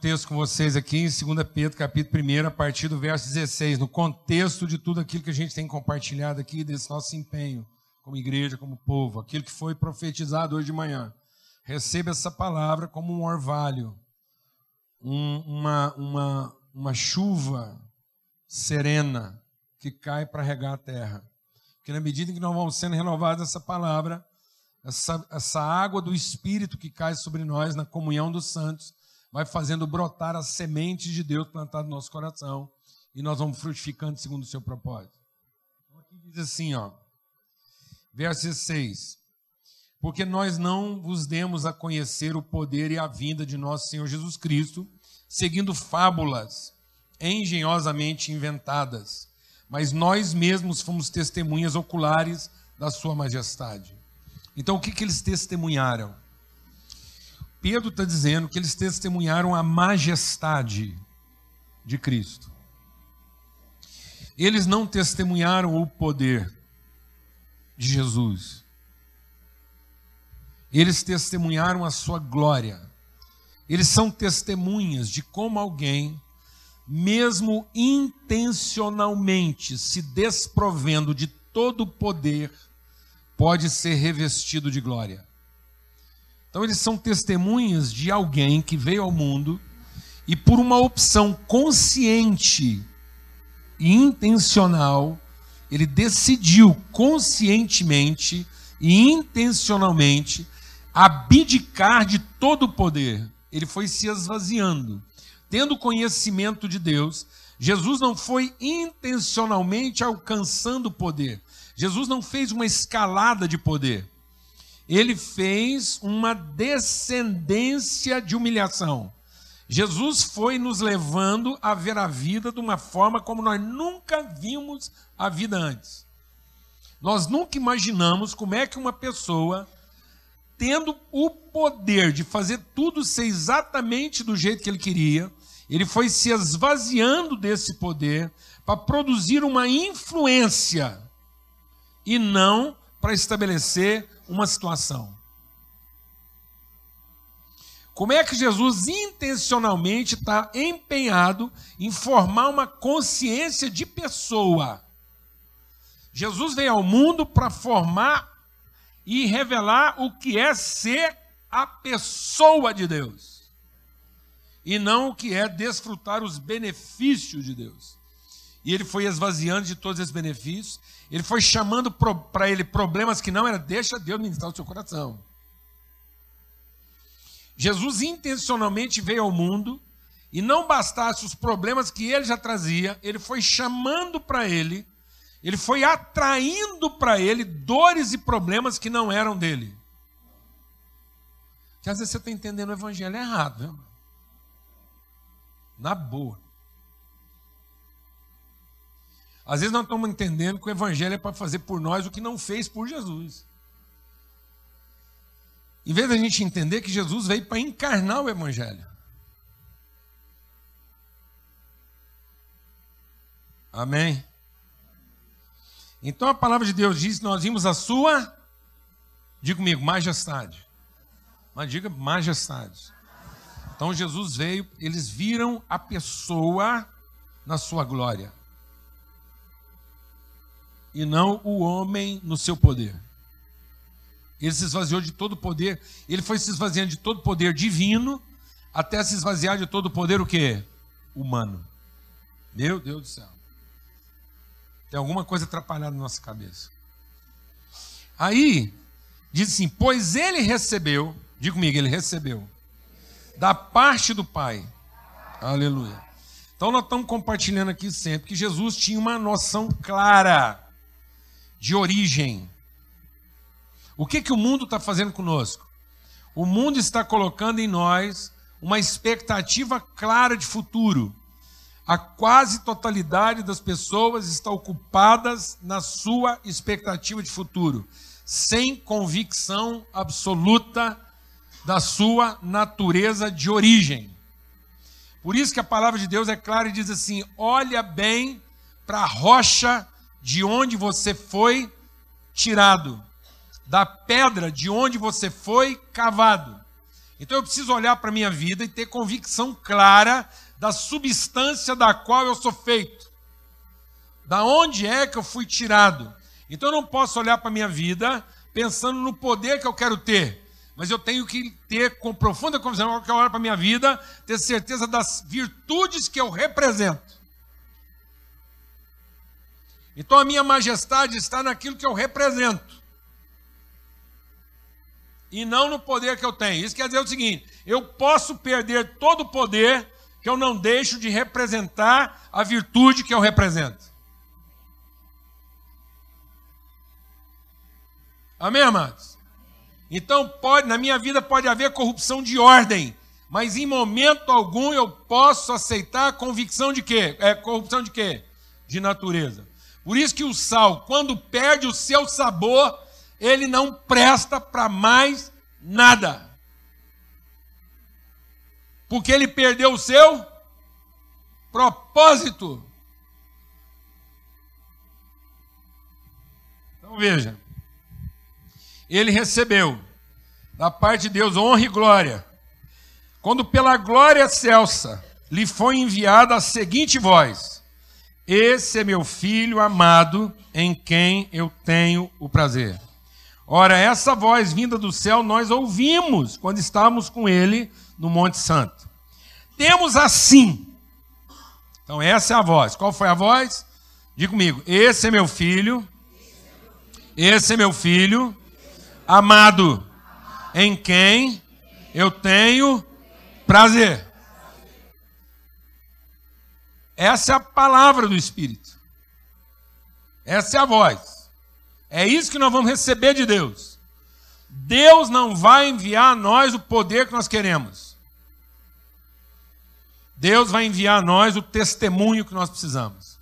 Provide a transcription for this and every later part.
texto com vocês aqui em 2 Pedro, capítulo 1, a partir do verso 16, no contexto de tudo aquilo que a gente tem compartilhado aqui, desse nosso empenho como igreja, como povo, aquilo que foi profetizado hoje de manhã. Receba essa palavra como um orvalho, um, uma, uma, uma chuva serena que cai para regar a terra. Porque na medida em que nós vamos sendo renovados essa palavra, essa, essa água do Espírito que cai sobre nós na comunhão dos santos, vai fazendo brotar as sementes de Deus plantadas no nosso coração e nós vamos frutificando segundo o seu propósito. Então aqui diz assim, ó, verso 6. Porque nós não vos demos a conhecer o poder e a vinda de nosso Senhor Jesus Cristo, seguindo fábulas engenhosamente inventadas, mas nós mesmos fomos testemunhas oculares da Sua majestade. Então, o que, que eles testemunharam? Pedro está dizendo que eles testemunharam a majestade de Cristo. Eles não testemunharam o poder de Jesus. Eles testemunharam a sua glória. Eles são testemunhas de como alguém, mesmo intencionalmente se desprovendo de todo o poder, pode ser revestido de glória. Então, eles são testemunhas de alguém que veio ao mundo e, por uma opção consciente e intencional, ele decidiu conscientemente e intencionalmente abdicar de todo o poder. Ele foi se esvaziando. Tendo conhecimento de Deus, Jesus não foi intencionalmente alcançando poder. Jesus não fez uma escalada de poder ele fez uma descendência de humilhação. Jesus foi nos levando a ver a vida de uma forma como nós nunca vimos a vida antes. Nós nunca imaginamos como é que uma pessoa, tendo o poder de fazer tudo ser exatamente do jeito que ele queria, ele foi se esvaziando desse poder para produzir uma influência e não para estabelecer uma situação. Como é que Jesus intencionalmente está empenhado em formar uma consciência de pessoa? Jesus veio ao mundo para formar e revelar o que é ser a pessoa de Deus, e não o que é desfrutar os benefícios de Deus. E ele foi esvaziando de todos esses benefícios. Ele foi chamando para ele problemas que não era, deixa Deus ministrar o seu coração. Jesus intencionalmente veio ao mundo e não bastasse os problemas que ele já trazia, ele foi chamando para ele, ele foi atraindo para ele dores e problemas que não eram dele. Que às vezes você está entendendo o evangelho errado, viu? Na boa. Às vezes nós estamos entendendo que o Evangelho é para fazer por nós o que não fez por Jesus. Em vez da gente entender que Jesus veio para encarnar o Evangelho. Amém? Então a palavra de Deus diz nós vimos a sua, diga comigo, majestade. Mas diga majestade. Então Jesus veio, eles viram a pessoa na sua glória e não o homem no seu poder. Ele se esvaziou de todo o poder, ele foi se esvaziando de todo o poder divino, até se esvaziar de todo o poder o quê? Humano. Meu Deus do céu. Tem alguma coisa atrapalhada na nossa cabeça. Aí, diz assim: Pois ele recebeu, diga comigo, ele recebeu, da parte do Pai. Aleluia. Então, nós estamos compartilhando aqui sempre que Jesus tinha uma noção clara de origem. O que, que o mundo está fazendo conosco? O mundo está colocando em nós uma expectativa clara de futuro. A quase totalidade das pessoas está ocupadas na sua expectativa de futuro, sem convicção absoluta da sua natureza de origem. Por isso que a palavra de Deus é clara e diz assim: olha bem para a rocha de onde você foi tirado, da pedra de onde você foi cavado. Então eu preciso olhar para a minha vida e ter convicção clara da substância da qual eu sou feito. Da onde é que eu fui tirado. Então eu não posso olhar para a minha vida pensando no poder que eu quero ter. Mas eu tenho que ter com profunda convicção que eu olho para a minha vida, ter certeza das virtudes que eu represento. Então a minha majestade está naquilo que eu represento. E não no poder que eu tenho. Isso quer dizer o seguinte: eu posso perder todo o poder que eu não deixo de representar a virtude que eu represento. Amém, amados? Então, pode, na minha vida pode haver corrupção de ordem, mas em momento algum eu posso aceitar a convicção de quê? É corrupção de quê? De natureza. Por isso que o sal, quando perde o seu sabor, ele não presta para mais nada. Porque ele perdeu o seu propósito. Então veja, ele recebeu da parte de Deus honra e glória. Quando pela glória excelsa lhe foi enviada a seguinte voz: Esse é meu filho amado, em quem eu tenho o prazer. Ora, essa voz vinda do céu nós ouvimos quando estávamos com ele no Monte Santo. Temos assim. Então, essa é a voz. Qual foi a voz? Diga comigo: Esse é meu filho. Esse é meu filho amado, em quem eu tenho prazer. Essa é a palavra do Espírito. Essa é a voz. É isso que nós vamos receber de Deus. Deus não vai enviar a nós o poder que nós queremos. Deus vai enviar a nós o testemunho que nós precisamos.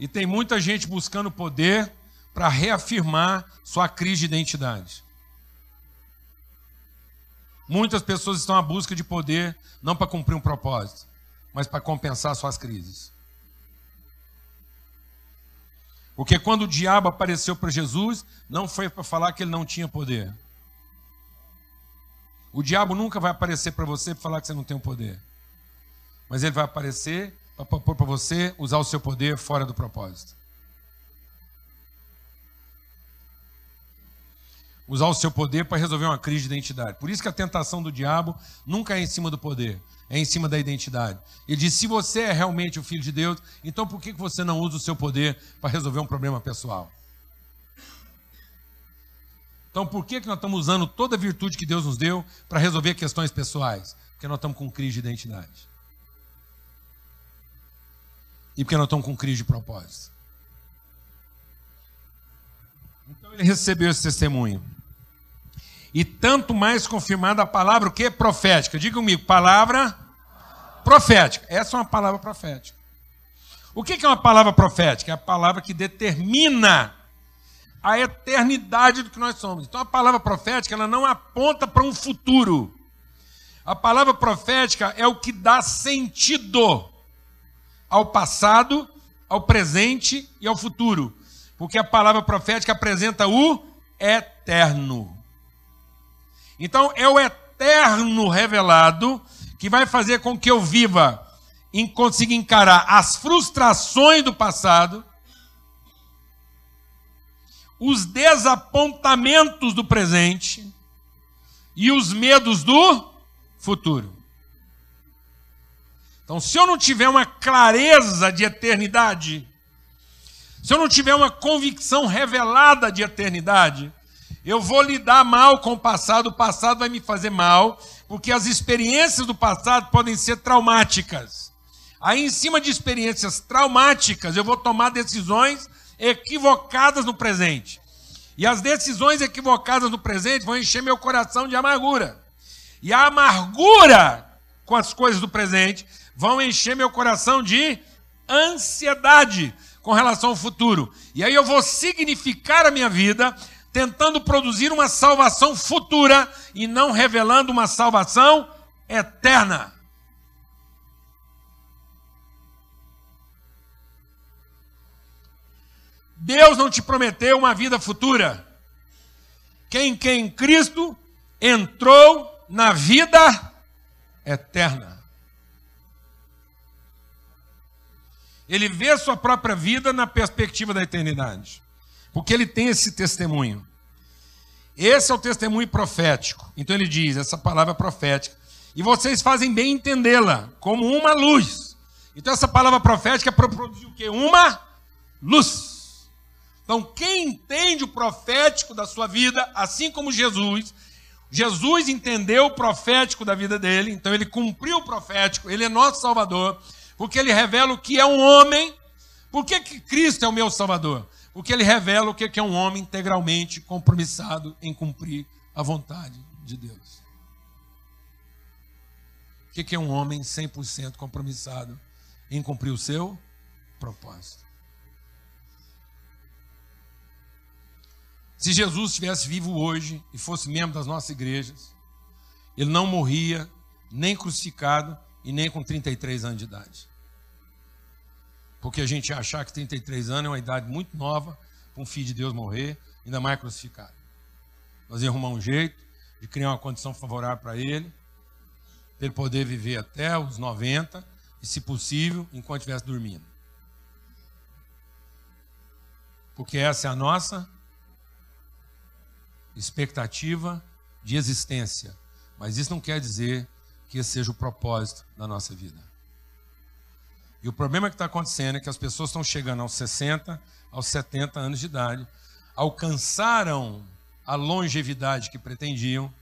E tem muita gente buscando poder para reafirmar sua crise de identidade. Muitas pessoas estão à busca de poder não para cumprir um propósito, mas para compensar suas crises. Porque quando o diabo apareceu para Jesus, não foi para falar que ele não tinha poder. O diabo nunca vai aparecer para você para falar que você não tem o poder. Mas ele vai aparecer para pôr para você usar o seu poder fora do propósito. Usar o seu poder para resolver uma crise de identidade. Por isso que a tentação do diabo nunca é em cima do poder, é em cima da identidade. Ele diz: se você é realmente o filho de Deus, então por que você não usa o seu poder para resolver um problema pessoal? Então por que nós estamos usando toda a virtude que Deus nos deu para resolver questões pessoais? Porque nós estamos com crise de identidade e porque nós estamos com crise de propósito. Então ele recebeu esse testemunho. E tanto mais confirmada a palavra o que? Profética. Diga comigo, palavra profética. Essa é uma palavra profética. O que é uma palavra profética? É a palavra que determina a eternidade do que nós somos. Então a palavra profética ela não aponta para um futuro. A palavra profética é o que dá sentido ao passado, ao presente e ao futuro. Porque a palavra profética apresenta o eterno. Então, é o eterno revelado que vai fazer com que eu viva em conseguir encarar as frustrações do passado, os desapontamentos do presente e os medos do futuro. Então, se eu não tiver uma clareza de eternidade, se eu não tiver uma convicção revelada de eternidade, eu vou lidar mal com o passado, o passado vai me fazer mal, porque as experiências do passado podem ser traumáticas. Aí, em cima de experiências traumáticas, eu vou tomar decisões equivocadas no presente. E as decisões equivocadas no presente vão encher meu coração de amargura. E a amargura com as coisas do presente vão encher meu coração de ansiedade com relação ao futuro. E aí eu vou significar a minha vida tentando produzir uma salvação futura e não revelando uma salvação eterna. Deus não te prometeu uma vida futura. quem quem Cristo entrou na vida eterna. Ele vê sua própria vida na perspectiva da eternidade. Porque ele tem esse testemunho. Esse é o testemunho profético. Então ele diz, essa palavra profética. E vocês fazem bem entendê-la como uma luz. Então essa palavra profética é para produzir o quê? Uma luz. Então quem entende o profético da sua vida, assim como Jesus, Jesus entendeu o profético da vida dele, então ele cumpriu o profético, ele é nosso Salvador porque ele revela o que é um homem. Por que, que Cristo é o meu Salvador? Porque ele revela o que é um homem integralmente compromissado em cumprir a vontade de Deus. O que é um homem 100% compromissado em cumprir o seu propósito? Se Jesus estivesse vivo hoje e fosse membro das nossas igrejas, ele não morria nem crucificado e nem com 33 anos de idade. Porque a gente achar que 33 anos é uma idade muito nova para um filho de Deus morrer, ainda mais crucificado. Nós íamos arrumar um jeito de criar uma condição favorável para ele, para ele poder viver até os 90 e, se possível, enquanto estivesse dormindo. Porque essa é a nossa expectativa de existência. Mas isso não quer dizer que esse seja o propósito da nossa vida. E o problema que está acontecendo é que as pessoas estão chegando aos 60, aos 70 anos de idade, alcançaram a longevidade que pretendiam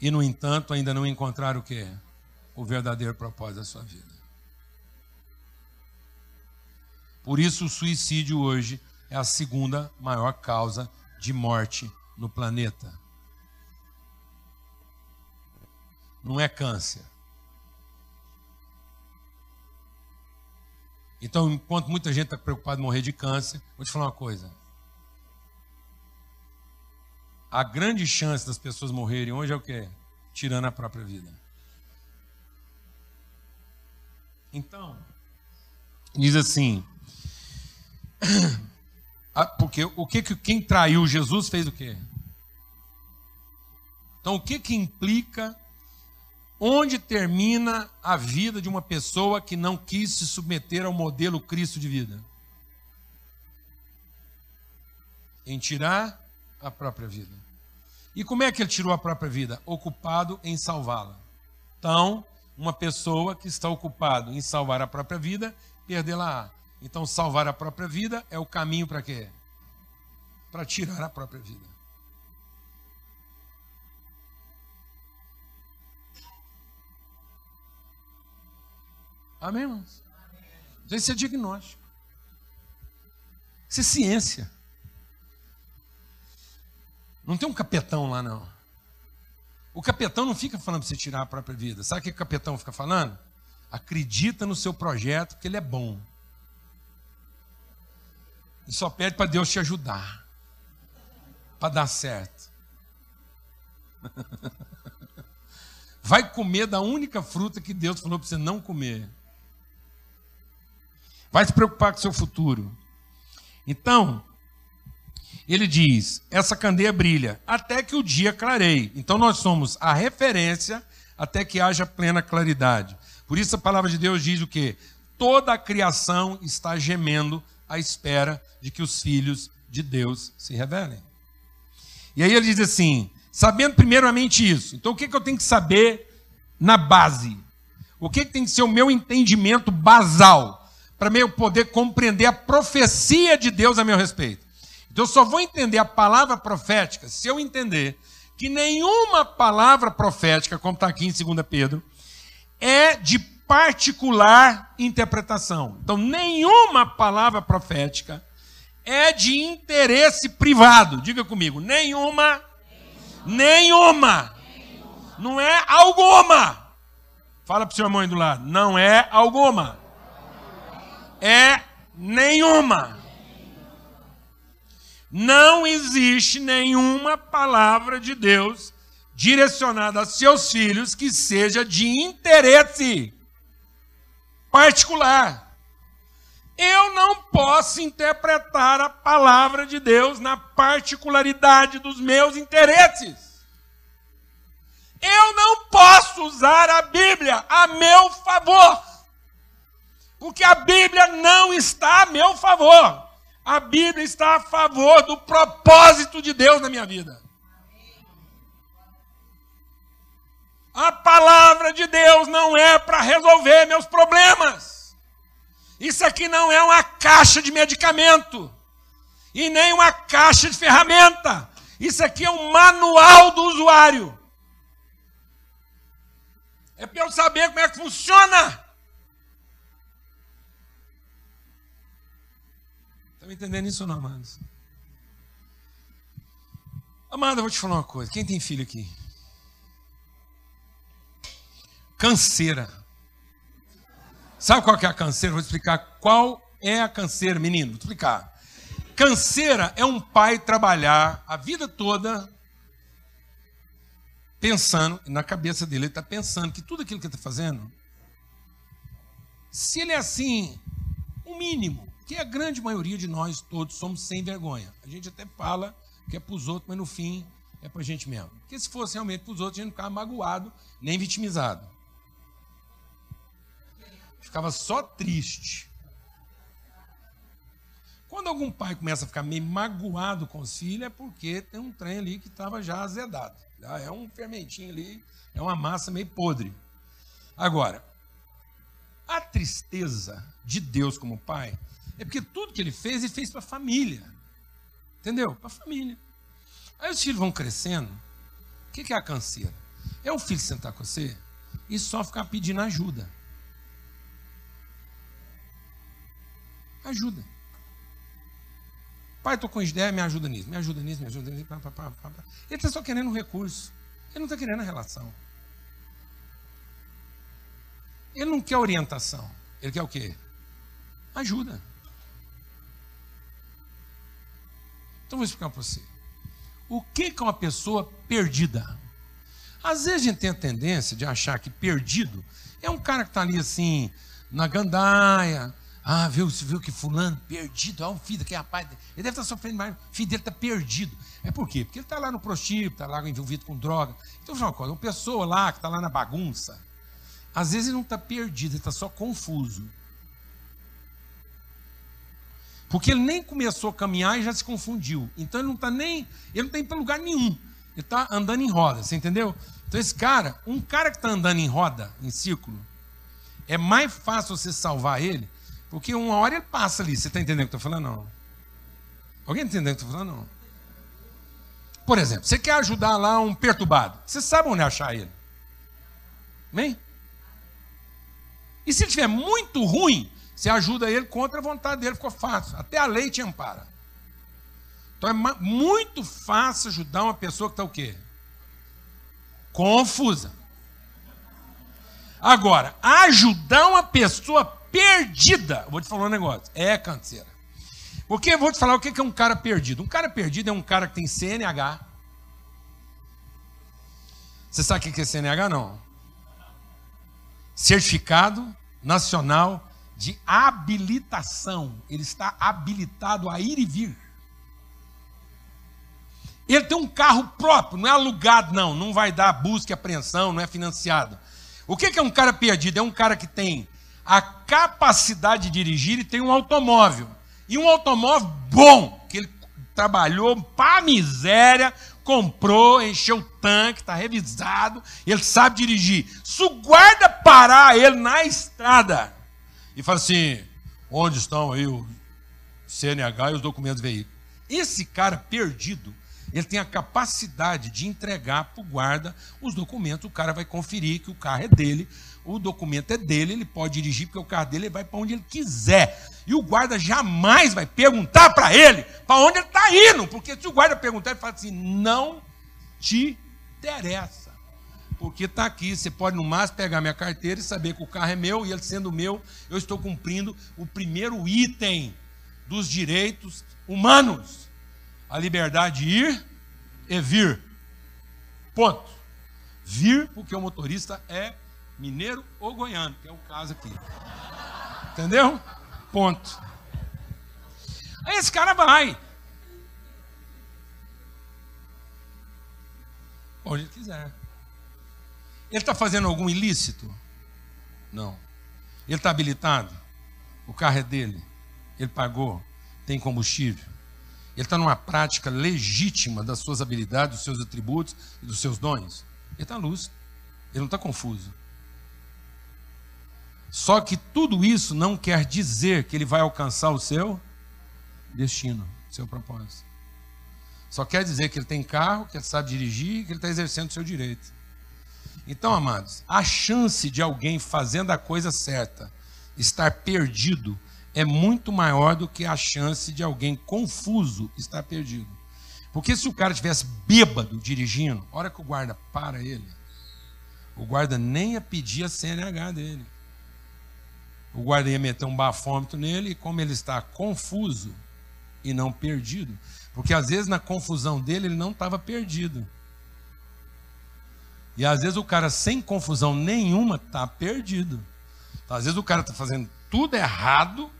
e, no entanto, ainda não encontraram o que? O verdadeiro propósito da sua vida. Por isso, o suicídio hoje é a segunda maior causa de morte no planeta. Não é câncer Então, enquanto muita gente está preocupada em morrer de câncer, vou te falar uma coisa. A grande chance das pessoas morrerem hoje é o quê? Tirando a própria vida. Então, diz assim, porque o que quem traiu Jesus fez o quê? Então, o que que implica Onde termina a vida de uma pessoa que não quis se submeter ao modelo Cristo de vida? Em tirar a própria vida. E como é que ele tirou a própria vida? Ocupado em salvá-la. Então, uma pessoa que está ocupado em salvar a própria vida, perdê-la. Então, salvar a própria vida é o caminho para quê? Para tirar a própria vida. Amém, irmãos? Isso é diagnóstico. Isso é ciência. Não tem um capetão lá, não. O capetão não fica falando para você tirar a própria vida. Sabe o que o capetão fica falando? Acredita no seu projeto, que ele é bom. E só pede para Deus te ajudar. Para dar certo. Vai comer da única fruta que Deus falou para você não comer. Vai se preocupar com o seu futuro. Então, ele diz: essa candeia brilha até que o dia clareie. Então, nós somos a referência até que haja plena claridade. Por isso, a palavra de Deus diz o que? Toda a criação está gemendo à espera de que os filhos de Deus se revelem. E aí ele diz assim: sabendo primeiramente isso, então o que, que eu tenho que saber na base? O que, que tem que ser o meu entendimento basal? Para eu poder compreender a profecia de Deus a meu respeito. Então eu só vou entender a palavra profética se eu entender que nenhuma palavra profética, como está aqui em 2 Pedro, é de particular interpretação. Então, nenhuma palavra profética é de interesse privado. Diga comigo, nenhuma, nenhuma, não é alguma. Fala para o seu irmão do lado, não é alguma é nenhuma. Não existe nenhuma palavra de Deus direcionada a seus filhos que seja de interesse particular. Eu não posso interpretar a palavra de Deus na particularidade dos meus interesses. Eu não posso usar a Bíblia a meu favor. Porque a Bíblia não está a meu favor. A Bíblia está a favor do propósito de Deus na minha vida. A palavra de Deus não é para resolver meus problemas. Isso aqui não é uma caixa de medicamento e nem uma caixa de ferramenta. Isso aqui é um manual do usuário. É para eu saber como é que funciona. Está me entendendo isso ou não, amados? Amada, eu vou te falar uma coisa. Quem tem filho aqui? Canseira. Sabe qual que é a canseira? Vou explicar qual é a canseira, menino. Vou explicar. Canseira é um pai trabalhar a vida toda pensando, na cabeça dele, ele está pensando que tudo aquilo que ele está fazendo, se ele é assim, o um mínimo, que a grande maioria de nós todos somos sem vergonha. A gente até fala que é para os outros, mas no fim é para a gente mesmo. Porque se fosse realmente para os outros, a gente não ficava magoado, nem vitimizado. Ficava só triste. Quando algum pai começa a ficar meio magoado com os filhos, é porque tem um trem ali que estava já azedado. Já é um fermentinho ali, é uma massa meio podre. Agora, a tristeza de Deus como pai é porque tudo que ele fez, ele fez para a família. Entendeu? Para a família. Aí os filhos vão crescendo. O que é a canseira? É o filho sentar com você e só ficar pedindo ajuda. Ajuda. Pai, estou com ideia, me ajuda nisso, me ajuda nisso, me ajuda nisso. Pá, pá, pá, Ele está só querendo um recurso. Ele não está querendo a relação. Ele não quer orientação. Ele quer o quê? Ajuda. Então vou explicar para você. O que é uma pessoa perdida? Às vezes a gente tem a tendência de achar que perdido é um cara que está ali assim, na gandaia, ah, viu, viu que fulano perdido, ah, um filho que rapaz, ele deve estar sofrendo mais, o filho dele está perdido. É por quê? Porque ele está lá no prostíbulo, está lá envolvido com droga. Então, uma coisa, uma pessoa lá que está lá na bagunça, às vezes ele não está perdido, ele está só confuso. Porque ele nem começou a caminhar e já se confundiu. Então ele não está nem, ele não está indo para lugar nenhum. Ele está andando em roda, você entendeu? Então esse cara, um cara que está andando em roda, em círculo, é mais fácil você salvar ele porque uma hora ele passa ali. Você está entendendo o que eu estou falando? Não. Alguém está entendendo o que eu estou falando? Não. Por exemplo, você quer ajudar lá um perturbado. Você sabe onde achar ele. Amém? E se ele estiver muito ruim, você ajuda ele contra a vontade dele, ficou fácil. Até a lei te ampara. Então é muito fácil ajudar uma pessoa que está o quê? Confusa. Agora, ajudar uma pessoa perdida. Vou te falar um negócio. É canseira. Porque eu vou te falar o que é um cara perdido. Um cara perdido é um cara que tem CNH. Você sabe o que é CNH? Não. Certificado Nacional de Habilitação. Ele está habilitado a ir e vir. Ele tem um carro próprio, não é alugado, não. Não vai dar busca e apreensão, não é financiado. O que é um cara perdido? É um cara que tem a capacidade de dirigir e tem um automóvel. E um automóvel bom, que ele trabalhou para miséria, comprou, encheu o tanque, está revisado, ele sabe dirigir. Se o guarda parar ele na estrada e fala assim: onde estão aí o CNH e os documentos do veículo? Esse cara perdido, ele tem a capacidade de entregar para o guarda os documentos, o cara vai conferir que o carro é dele, o documento é dele, ele pode dirigir, porque o carro dele vai para onde ele quiser. E o guarda jamais vai perguntar para ele para onde ele está indo, porque se o guarda perguntar, ele fala assim: não te interessa. Porque está aqui, você pode no máximo pegar minha carteira e saber que o carro é meu, e ele sendo meu, eu estou cumprindo o primeiro item dos direitos humanos: a liberdade de ir e vir. Ponto. Vir, porque o motorista é mineiro ou goiano, que é o caso aqui. Entendeu? Ponto. Aí esse cara vai. Onde ele quiser. Ele está fazendo algum ilícito? Não. Ele está habilitado? O carro é dele. Ele pagou. Tem combustível. Ele está numa prática legítima das suas habilidades, dos seus atributos e dos seus dons. Ele está luz. Ele não está confuso. Só que tudo isso não quer dizer que ele vai alcançar o seu destino, seu propósito. Só quer dizer que ele tem carro, que ele sabe dirigir, que ele está exercendo o seu direito. Então, amados, a chance de alguém fazendo a coisa certa estar perdido é muito maior do que a chance de alguém confuso estar perdido. Porque se o cara tivesse bêbado dirigindo, a hora que o guarda para ele, o guarda nem ia pedir a CNH dele. O guarda ia meter um bafômetro nele e como ele está confuso e não perdido, porque às vezes na confusão dele ele não estava perdido. E às vezes o cara sem confusão nenhuma está perdido. Às vezes o cara está fazendo tudo errado,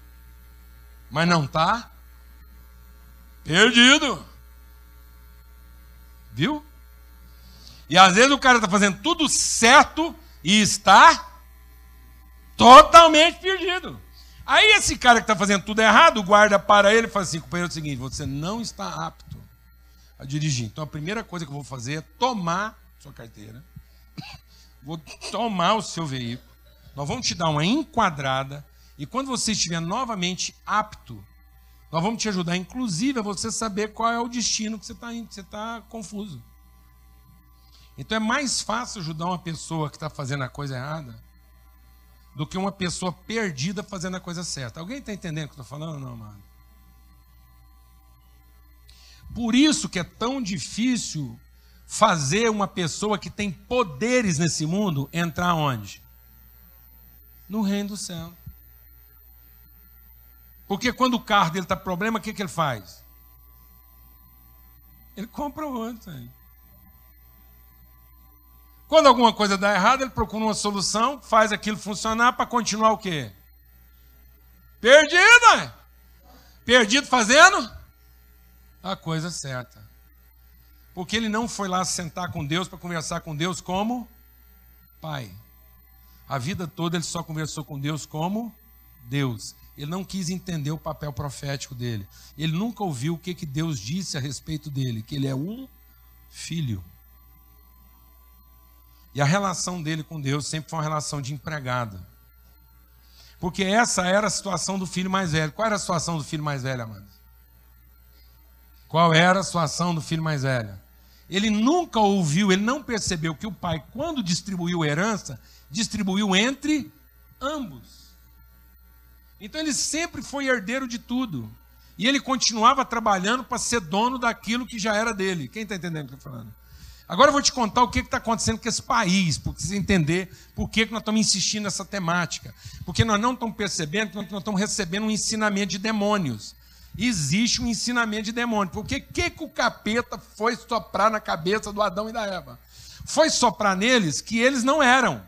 mas não está perdido. Viu? E às vezes o cara está fazendo tudo certo e está totalmente perdido. Aí esse cara que está fazendo tudo errado, o guarda para ele e fala assim: companheiro, é o seguinte, você não está apto a dirigir. Então a primeira coisa que eu vou fazer é tomar sua carteira, vou tomar o seu veículo, nós vamos te dar uma enquadrada, e quando você estiver novamente apto, nós vamos te ajudar, inclusive, a você saber qual é o destino que você está você tá confuso. Então é mais fácil ajudar uma pessoa que está fazendo a coisa errada do que uma pessoa perdida fazendo a coisa certa. Alguém está entendendo o que eu estou falando? Não, mano. Por isso que é tão difícil fazer uma pessoa que tem poderes nesse mundo entrar onde? No reino do céu. Porque quando o carro dele está problema, o que, que ele faz? Ele compra outro. Aí. Quando alguma coisa dá errado, ele procura uma solução, faz aquilo funcionar para continuar o quê? Perdido! Perdido fazendo a coisa certa. Porque ele não foi lá sentar com Deus para conversar com Deus como pai. A vida toda ele só conversou com Deus como Deus. Ele não quis entender o papel profético dele. Ele nunca ouviu o que, que Deus disse a respeito dele, que ele é um filho. E a relação dele com Deus sempre foi uma relação de empregado. Porque essa era a situação do filho mais velho. Qual era a situação do filho mais velho, amado? Qual era a situação do filho mais velho? Ele nunca ouviu, ele não percebeu que o pai, quando distribuiu herança, distribuiu entre ambos. Então ele sempre foi herdeiro de tudo. E ele continuava trabalhando para ser dono daquilo que já era dele. Quem está entendendo o que eu estou falando? Agora eu vou te contar o que está acontecendo com esse país, para você entender por que, que nós estamos insistindo nessa temática. Porque nós não estamos percebendo que nós estamos recebendo um ensinamento de demônios. Existe um ensinamento de demônio. Porque o que, que o capeta foi soprar na cabeça do Adão e da Eva? Foi soprar neles que eles não eram.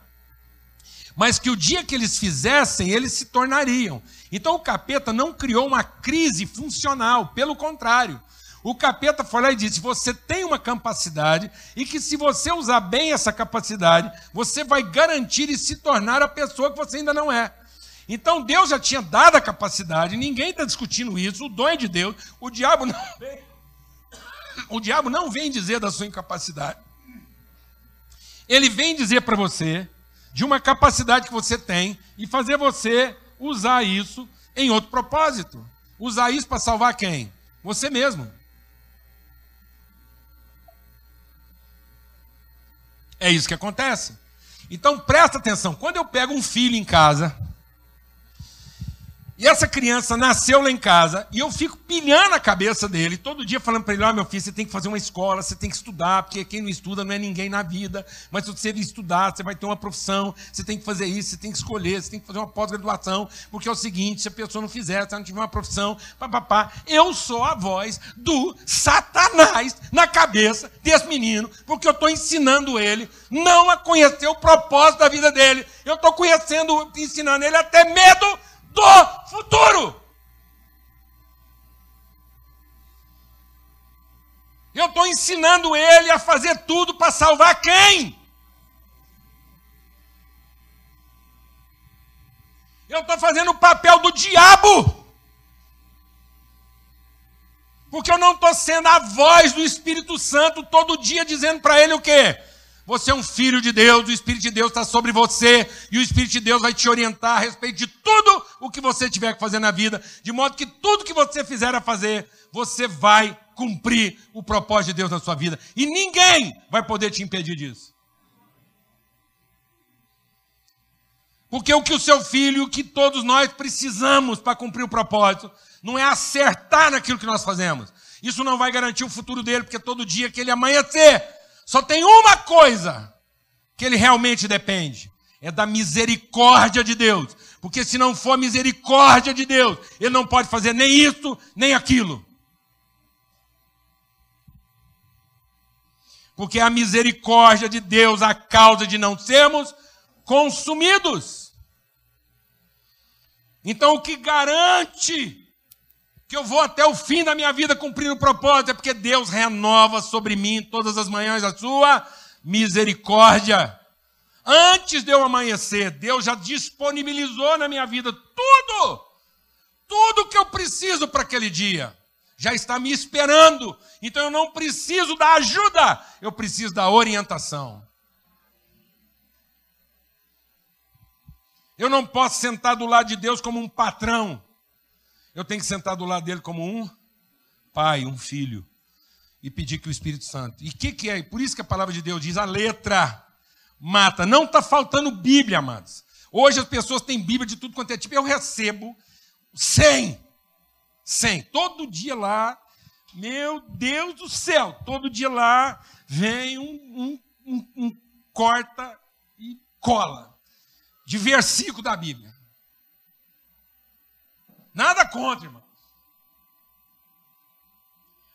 Mas que o dia que eles fizessem, eles se tornariam. Então o capeta não criou uma crise funcional, pelo contrário. O capeta foi lá e disse: você tem uma capacidade e que se você usar bem essa capacidade, você vai garantir e se tornar a pessoa que você ainda não é. Então Deus já tinha dado a capacidade, ninguém está discutindo isso, o dom é de Deus, o diabo não vem, o diabo não vem dizer da sua incapacidade. Ele vem dizer para você de uma capacidade que você tem e fazer você usar isso em outro propósito. Usar isso para salvar quem? Você mesmo. É isso que acontece. Então presta atenção, quando eu pego um filho em casa, e essa criança nasceu lá em casa e eu fico pilhando a cabeça dele, todo dia falando para ele: Ó, oh, meu filho, você tem que fazer uma escola, você tem que estudar, porque quem não estuda não é ninguém na vida. Mas se você estudar, você vai ter uma profissão, você tem que fazer isso, você tem que escolher, você tem que fazer uma pós-graduação, porque é o seguinte: se a pessoa não fizer, se ela não tiver uma profissão, papapá. Eu sou a voz do Satanás na cabeça desse menino, porque eu estou ensinando ele não a conhecer o propósito da vida dele. Eu estou conhecendo, ensinando ele até medo do futuro. Eu estou ensinando ele a fazer tudo para salvar quem? Eu estou fazendo o papel do diabo. Porque eu não estou sendo a voz do Espírito Santo todo dia dizendo para ele o quê? Você é um filho de Deus, o Espírito de Deus está sobre você, e o Espírito de Deus vai te orientar a respeito de tudo o que você tiver que fazer na vida, de modo que tudo que você fizer a fazer, você vai cumprir o propósito de Deus na sua vida. E ninguém vai poder te impedir disso. Porque o que o seu filho, o que todos nós precisamos para cumprir o propósito, não é acertar naquilo que nós fazemos. Isso não vai garantir o futuro dele, porque todo dia que ele amanhecer, só tem uma coisa que ele realmente depende: é da misericórdia de Deus. Porque se não for a misericórdia de Deus, ele não pode fazer nem isso, nem aquilo. Porque é a misericórdia de Deus a causa de não sermos consumidos. Então, o que garante que eu vou até o fim da minha vida cumprindo o propósito é porque Deus renova sobre mim todas as manhãs a sua misericórdia. Antes de eu amanhecer, Deus já disponibilizou na minha vida tudo, tudo que eu preciso para aquele dia. Já está me esperando. Então eu não preciso da ajuda, eu preciso da orientação. Eu não posso sentar do lado de Deus como um patrão. Eu tenho que sentar do lado dele como um pai, um filho. E pedir que o Espírito Santo. E o que, que é? Por isso que a palavra de Deus diz: a letra mata. Não está faltando Bíblia, amados. Hoje as pessoas têm Bíblia de tudo quanto é tipo. Eu recebo 100. 100. Todo dia lá. Meu Deus do céu. Todo dia lá vem um, um, um, um corta e cola de versículo da Bíblia. Nada contra, irmão.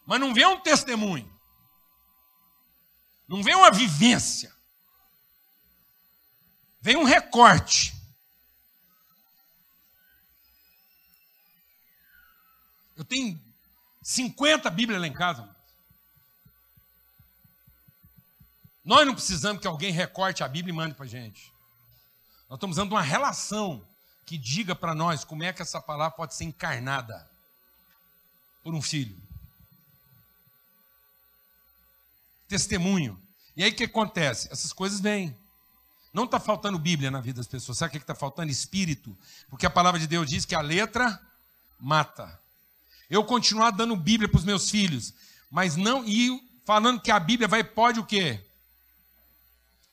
Mas não vê um testemunho. Não vê uma vivência. Vem um recorte. Eu tenho 50 Bíblias lá em casa. Nós não precisamos que alguém recorte a Bíblia e mande para a gente. Nós estamos usando uma relação que diga para nós como é que essa palavra pode ser encarnada por um filho. Testemunho. E aí o que acontece? Essas coisas vêm. Não está faltando Bíblia na vida das pessoas. Sabe o que está faltando? Espírito. Porque a palavra de Deus diz que a letra mata. Eu continuar dando Bíblia para os meus filhos, mas não e falando que a Bíblia vai pode o quê?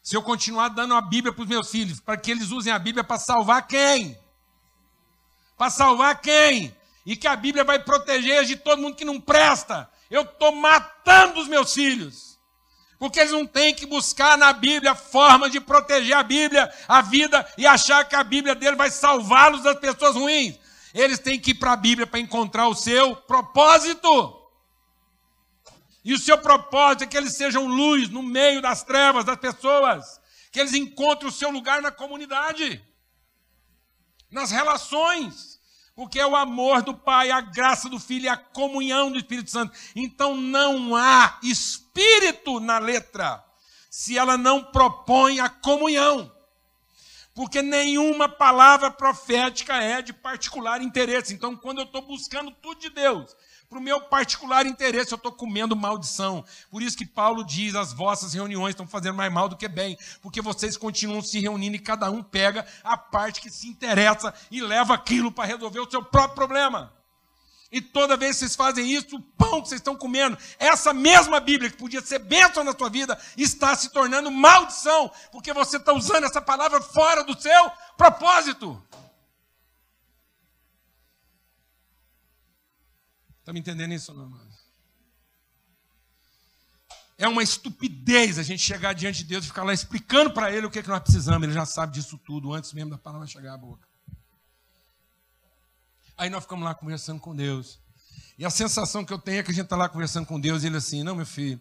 Se eu continuar dando a Bíblia para os meus filhos, para que eles usem a Bíblia para salvar quem? Para salvar quem? E que a Bíblia vai proteger de todo mundo que não presta. Eu estou matando os meus filhos. Porque eles não têm que buscar na Bíblia forma de proteger a Bíblia, a vida, e achar que a Bíblia dele vai salvá-los das pessoas ruins. Eles têm que ir para a Bíblia para encontrar o seu propósito. E o seu propósito é que eles sejam luz no meio das trevas das pessoas, que eles encontrem o seu lugar na comunidade, nas relações, porque é o amor do Pai, a graça do Filho e a comunhão do Espírito Santo. Então não há espírito na letra se ela não propõe a comunhão. Porque nenhuma palavra profética é de particular interesse. Então, quando eu estou buscando tudo de Deus, para o meu particular interesse, eu estou comendo maldição. Por isso que Paulo diz: as vossas reuniões estão fazendo mais mal do que bem, porque vocês continuam se reunindo e cada um pega a parte que se interessa e leva aquilo para resolver o seu próprio problema. E toda vez que vocês fazem isso, o pão que vocês estão comendo, essa mesma Bíblia que podia ser bênção na sua vida, está se tornando maldição, porque você está usando essa palavra fora do seu propósito. Está me entendendo isso, não, mano? É uma estupidez a gente chegar diante de Deus e ficar lá explicando para Ele o que, é que nós precisamos. Ele já sabe disso tudo antes mesmo da palavra chegar à boca. Aí nós ficamos lá conversando com Deus. E a sensação que eu tenho é que a gente está lá conversando com Deus e ele assim, não, meu filho,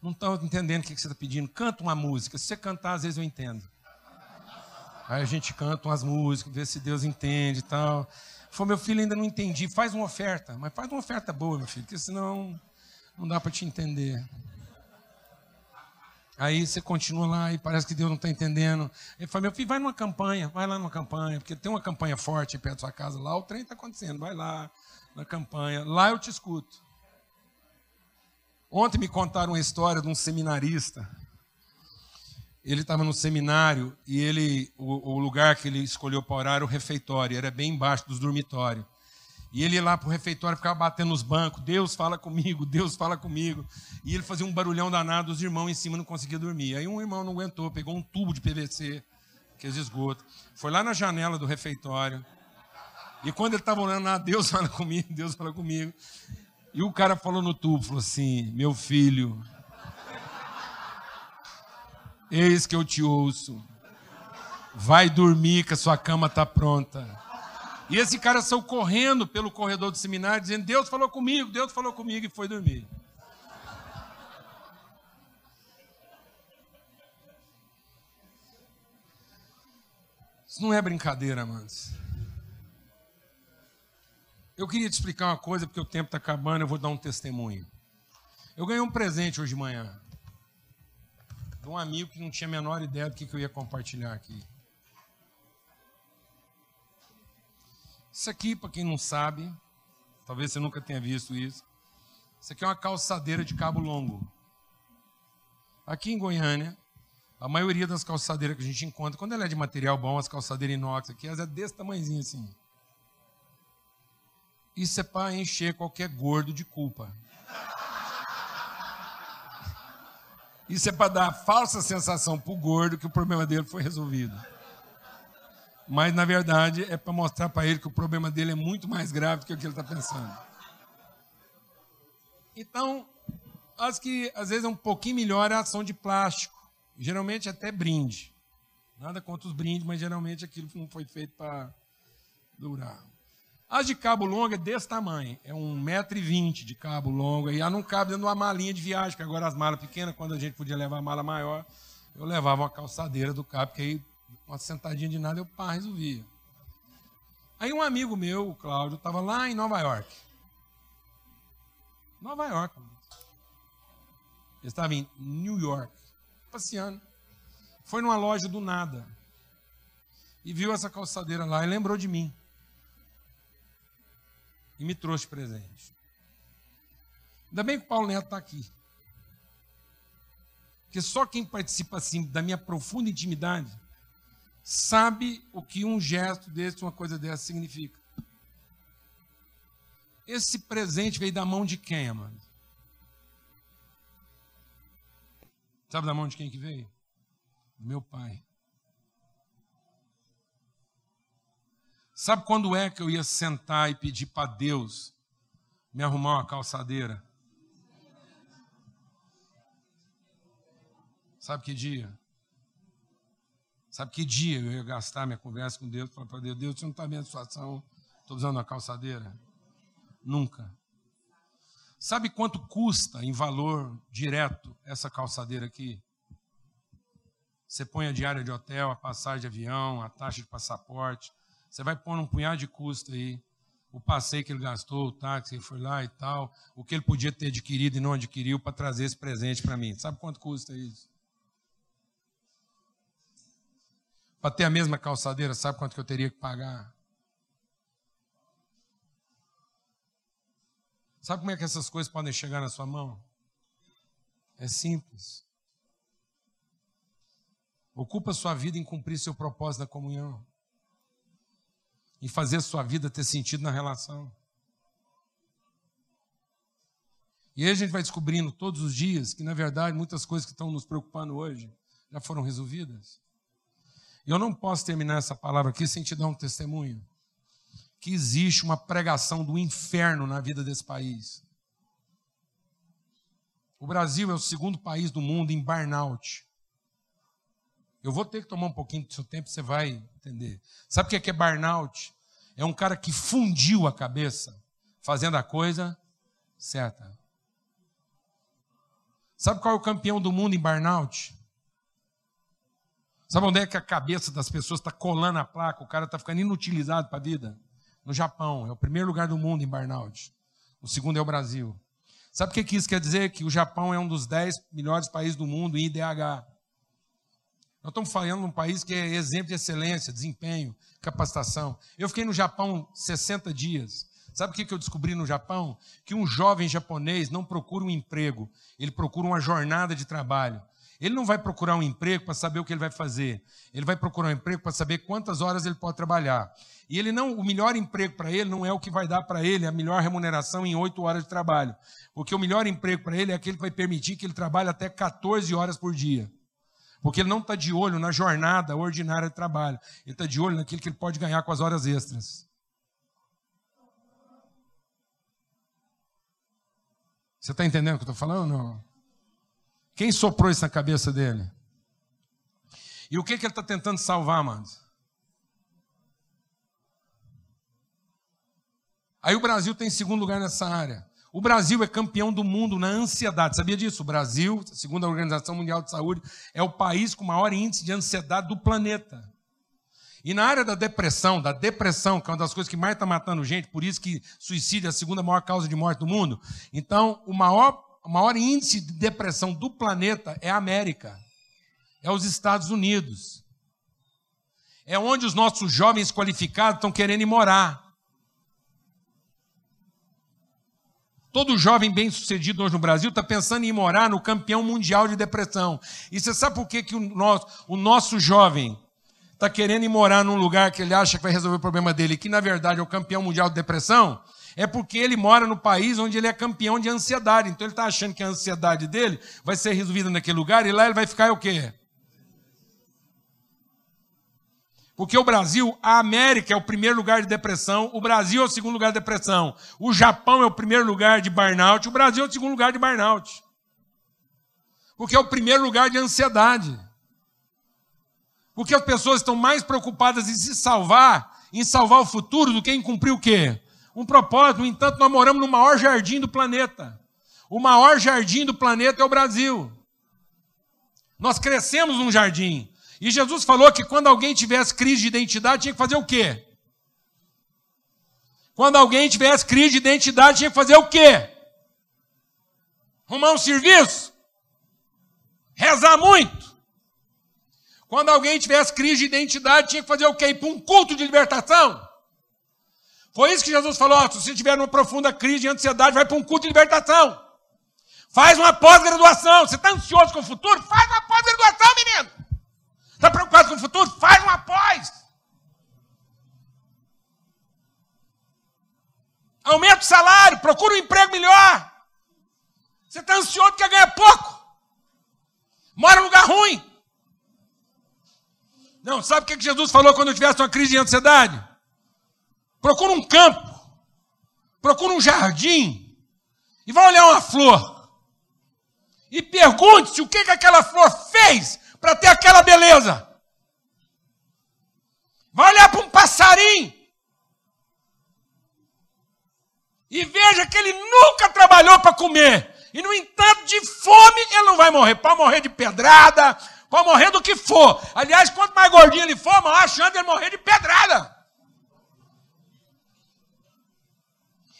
não estou entendendo o que você está pedindo. Canta uma música. Se você cantar, às vezes eu entendo. Aí a gente canta umas músicas, vê se Deus entende e tal. Falei, meu filho, ainda não entendi. Faz uma oferta, mas faz uma oferta boa, meu filho, porque senão não dá para te entender. Aí você continua lá e parece que Deus não está entendendo. Ele fala, meu filho, vai numa campanha, vai lá numa campanha, porque tem uma campanha forte perto da sua casa lá, o trem está acontecendo, vai lá na campanha, lá eu te escuto. Ontem me contaram uma história de um seminarista ele estava no seminário e ele o, o lugar que ele escolheu para orar era o refeitório, era bem embaixo dos dormitórios. E ele ia lá para o refeitório, ficava batendo nos bancos, Deus fala comigo, Deus fala comigo. E ele fazia um barulhão danado, os irmãos em cima não conseguiam dormir. Aí um irmão não aguentou, pegou um tubo de PVC, que é esgoto, foi lá na janela do refeitório. E quando ele estava orando lá, Deus fala comigo, Deus fala comigo. E o cara falou no tubo, falou assim, meu filho, Eis que eu te ouço. Vai dormir, que a sua cama está pronta. E esse cara saiu correndo pelo corredor do seminário, dizendo: Deus falou comigo, Deus falou comigo, e foi dormir. Isso não é brincadeira, amados. Eu queria te explicar uma coisa, porque o tempo está acabando, eu vou dar um testemunho. Eu ganhei um presente hoje de manhã de um amigo que não tinha a menor ideia do que, que eu ia compartilhar aqui. Isso aqui, para quem não sabe, talvez você nunca tenha visto isso, isso aqui é uma calçadeira de cabo longo. Aqui em Goiânia, a maioria das calçadeiras que a gente encontra, quando ela é de material bom, as calçadeiras inox aqui, elas é desse tamanhozinho assim. Isso é para encher qualquer gordo de culpa. Isso é para dar a falsa sensação para o gordo que o problema dele foi resolvido. Mas, na verdade, é para mostrar para ele que o problema dele é muito mais grave do que o que ele está pensando. Então, acho que às vezes é um pouquinho melhor a ação de plástico. Geralmente até brinde. Nada contra os brindes, mas geralmente aquilo não foi feito para durar. As de cabo longo é desse tamanho, é um metro e vinte de cabo longo, e ela não cabe dentro de uma malinha de viagem, que agora as malas pequenas, quando a gente podia levar a mala maior, eu levava uma calçadeira do cabo, que aí uma sentadinha de nada eu pá, resolvia. Aí um amigo meu, o Cláudio, estava lá em Nova York. Nova York. Ele estava em New York, passeando. Foi numa loja do nada. E viu essa calçadeira lá e lembrou de mim e me trouxe presente. Ainda bem que o Paulo Neto está aqui. Porque só quem participa assim da minha profunda intimidade sabe o que um gesto desse, uma coisa dessa significa. Esse presente veio da mão de quem, amado? Sabe da mão de quem que veio? Do meu pai. Sabe quando é que eu ia sentar e pedir para Deus me arrumar uma calçadeira? Sabe que dia? Sabe que dia eu ia gastar minha conversa com Deus? Para Deus, Deus, você não está vendo a situação? Estou usando uma calçadeira? Nunca. Sabe quanto custa em valor direto essa calçadeira aqui? Você põe a diária de hotel, a passagem de avião, a taxa de passaporte, você vai pôr um punhado de custo aí. O passeio que ele gastou, o táxi ele foi lá e tal, o que ele podia ter adquirido e não adquiriu para trazer esse presente para mim. Sabe quanto custa isso? Para ter a mesma calçadeira, sabe quanto que eu teria que pagar? Sabe como é que essas coisas podem chegar na sua mão? É simples. Ocupa sua vida em cumprir seu propósito na comunhão e fazer a sua vida ter sentido na relação. E aí a gente vai descobrindo todos os dias que, na verdade, muitas coisas que estão nos preocupando hoje já foram resolvidas. E eu não posso terminar essa palavra aqui sem te dar um testemunho. Que existe uma pregação do inferno na vida desse país. O Brasil é o segundo país do mundo em burnout. Eu vou ter que tomar um pouquinho do seu tempo, você vai entender. Sabe o que é, que é burnout? É um cara que fundiu a cabeça, fazendo a coisa certa. Sabe qual é o campeão do mundo em burnout? Sabe onde é que a cabeça das pessoas está colando a placa? O cara está ficando inutilizado para a vida? No Japão. É o primeiro lugar do mundo em burnout. O segundo é o Brasil. Sabe o que isso quer dizer? Que o Japão é um dos dez melhores países do mundo em IDH. Nós estamos falando de um país que é exemplo de excelência, desempenho, capacitação. Eu fiquei no Japão 60 dias. Sabe o que eu descobri no Japão? Que um jovem japonês não procura um emprego, ele procura uma jornada de trabalho. Ele não vai procurar um emprego para saber o que ele vai fazer. Ele vai procurar um emprego para saber quantas horas ele pode trabalhar. E ele não, o melhor emprego para ele não é o que vai dar para ele a melhor remuneração em oito horas de trabalho. Porque o melhor emprego para ele é aquele que vai permitir que ele trabalhe até 14 horas por dia. Porque ele não está de olho na jornada ordinária de trabalho. Ele está de olho naquilo que ele pode ganhar com as horas extras. Você está entendendo o que eu estou falando? Não? Quem soprou isso na cabeça dele? E o que, que ele está tentando salvar, amados? Aí o Brasil tem segundo lugar nessa área. O Brasil é campeão do mundo na ansiedade. Sabia disso? O Brasil, segundo a Organização Mundial de Saúde, é o país com maior índice de ansiedade do planeta. E na área da depressão, da depressão, que é uma das coisas que mais está matando gente, por isso que suicídio é a segunda maior causa de morte do mundo. Então, o maior o maior índice de depressão do planeta é a América, é os Estados Unidos. É onde os nossos jovens qualificados estão querendo ir morar. Todo jovem bem-sucedido hoje no Brasil está pensando em morar no campeão mundial de depressão. E você sabe por que, que o, nosso, o nosso jovem está querendo ir morar num lugar que ele acha que vai resolver o problema dele, que na verdade é o campeão mundial de depressão? é porque ele mora no país onde ele é campeão de ansiedade. Então ele está achando que a ansiedade dele vai ser resolvida naquele lugar e lá ele vai ficar o quê? Porque o Brasil, a América é o primeiro lugar de depressão, o Brasil é o segundo lugar de depressão, o Japão é o primeiro lugar de burnout, o Brasil é o segundo lugar de burnout. Porque é o primeiro lugar de ansiedade. Porque as pessoas estão mais preocupadas em se salvar, em salvar o futuro, do que em cumprir o quê? um propósito. No entanto, nós moramos no maior jardim do planeta. O maior jardim do planeta é o Brasil. Nós crescemos num jardim. E Jesus falou que quando alguém tivesse crise de identidade, tinha que fazer o quê? Quando alguém tivesse crise de identidade, tinha que fazer o quê? Arrumar um serviço? Rezar muito? Quando alguém tivesse crise de identidade, tinha que fazer o quê? Ir para um culto de libertação? Foi isso que Jesus falou: se você tiver uma profunda crise de ansiedade, vai para um culto de libertação. Faz uma pós-graduação. Você está ansioso com o futuro? Faz uma pós-graduação, menino. Está preocupado com o futuro? Faz uma pós. Aumenta o salário, procura um emprego melhor. Você está ansioso porque ganha pouco. Mora em lugar ruim. Não, sabe o que Jesus falou quando eu tivesse uma crise de ansiedade? procura um campo, procura um jardim e vai olhar uma flor. E pergunte-se o que, que aquela flor fez para ter aquela beleza. Vai olhar para um passarinho e veja que ele nunca trabalhou para comer. E, no entanto, de fome ele não vai morrer. Pode morrer de pedrada, pode morrer do que for. Aliás, quanto mais gordinho ele for, maior chance de ele morrer de pedrada.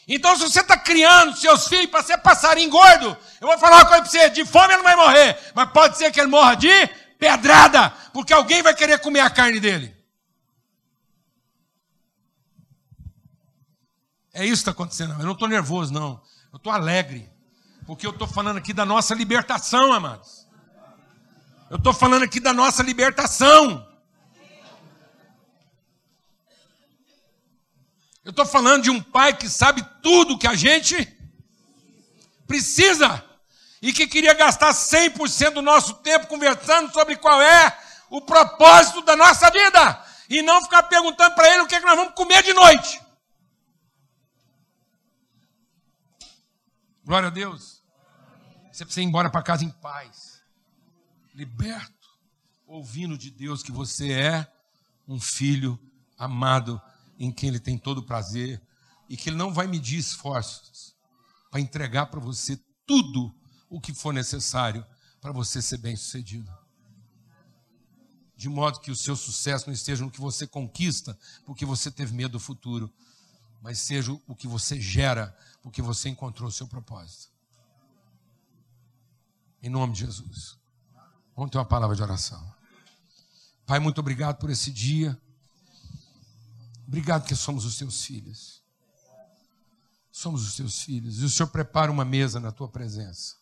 Então, se você está criando seus filhos para ser passarinho gordo, eu vou falar uma coisa para você: de fome ele não vai morrer, mas pode ser que ele morra de pedrada, porque alguém vai querer comer a carne dele. É isso que está acontecendo. Eu não estou nervoso, não. Eu estou alegre. Porque eu estou falando aqui da nossa libertação, amados. Eu estou falando aqui da nossa libertação. Eu estou falando de um pai que sabe tudo que a gente precisa e que queria gastar 100% do nosso tempo conversando sobre qual é o propósito da nossa vida e não ficar perguntando para ele o que, é que nós vamos comer de noite. Glória a Deus. Você precisa ir embora para casa em paz, liberto, ouvindo de Deus que você é um filho amado em quem Ele tem todo o prazer e que Ele não vai medir esforços para entregar para você tudo o que for necessário para você ser bem sucedido. de modo que o seu sucesso não esteja no que você conquista, porque você teve medo do futuro, mas seja o que você gera, porque você encontrou o seu propósito. Em nome de Jesus. Vamos ter uma palavra de oração. Pai, muito obrigado por esse dia. Obrigado que somos os teus filhos. Somos os teus filhos. E o Senhor prepara uma mesa na tua presença.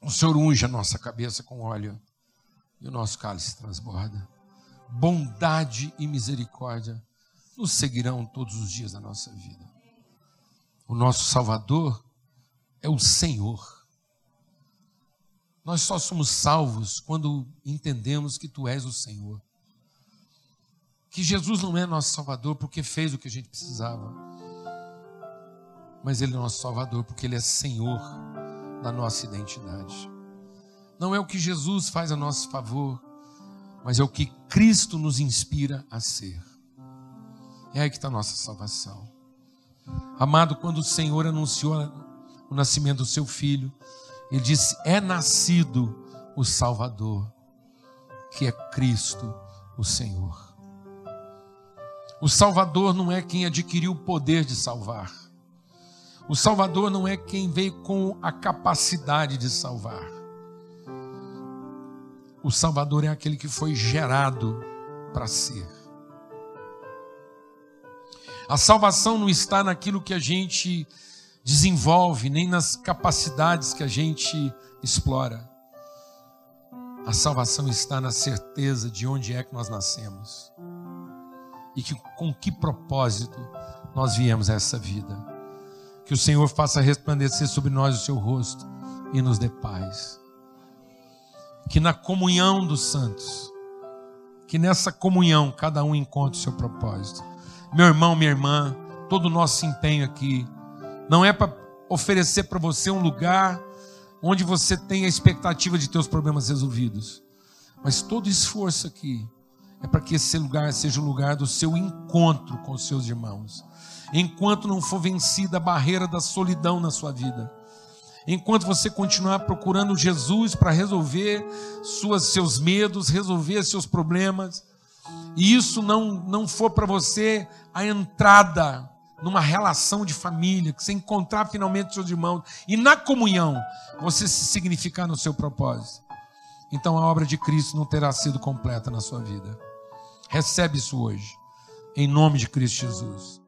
O Senhor unge a nossa cabeça com óleo e o nosso cálice transborda. Bondade e misericórdia nos seguirão todos os dias da nossa vida. O nosso Salvador é o Senhor. Nós só somos salvos quando entendemos que Tu és o Senhor. Que Jesus não é nosso Salvador porque fez o que a gente precisava, mas Ele é nosso Salvador porque Ele é Senhor da nossa identidade. Não é o que Jesus faz a nosso favor, mas é o que Cristo nos inspira a ser. É aí que está a nossa salvação. Amado, quando o Senhor anunciou o nascimento do seu filho, ele disse: É nascido o Salvador, que é Cristo, o Senhor. O Salvador não é quem adquiriu o poder de salvar. O Salvador não é quem veio com a capacidade de salvar. O Salvador é aquele que foi gerado para ser. A salvação não está naquilo que a gente desenvolve, nem nas capacidades que a gente explora. A salvação está na certeza de onde é que nós nascemos e que, com que propósito nós viemos a essa vida. Que o Senhor faça resplandecer sobre nós o seu rosto e nos dê paz. Que na comunhão dos santos, que nessa comunhão cada um encontre o seu propósito. Meu irmão, minha irmã, todo o nosso empenho aqui não é para oferecer para você um lugar onde você tem a expectativa de ter os problemas resolvidos. Mas todo esforço aqui é para que esse lugar seja o lugar do seu encontro com os seus irmãos. Enquanto não for vencida a barreira da solidão na sua vida. Enquanto você continuar procurando Jesus para resolver suas, seus medos, resolver seus problemas, e isso não, não for para você a entrada numa relação de família, que você encontrar finalmente seus irmãos e na comunhão você se significar no seu propósito. Então a obra de Cristo não terá sido completa na sua vida. Recebe isso hoje, em nome de Cristo Jesus.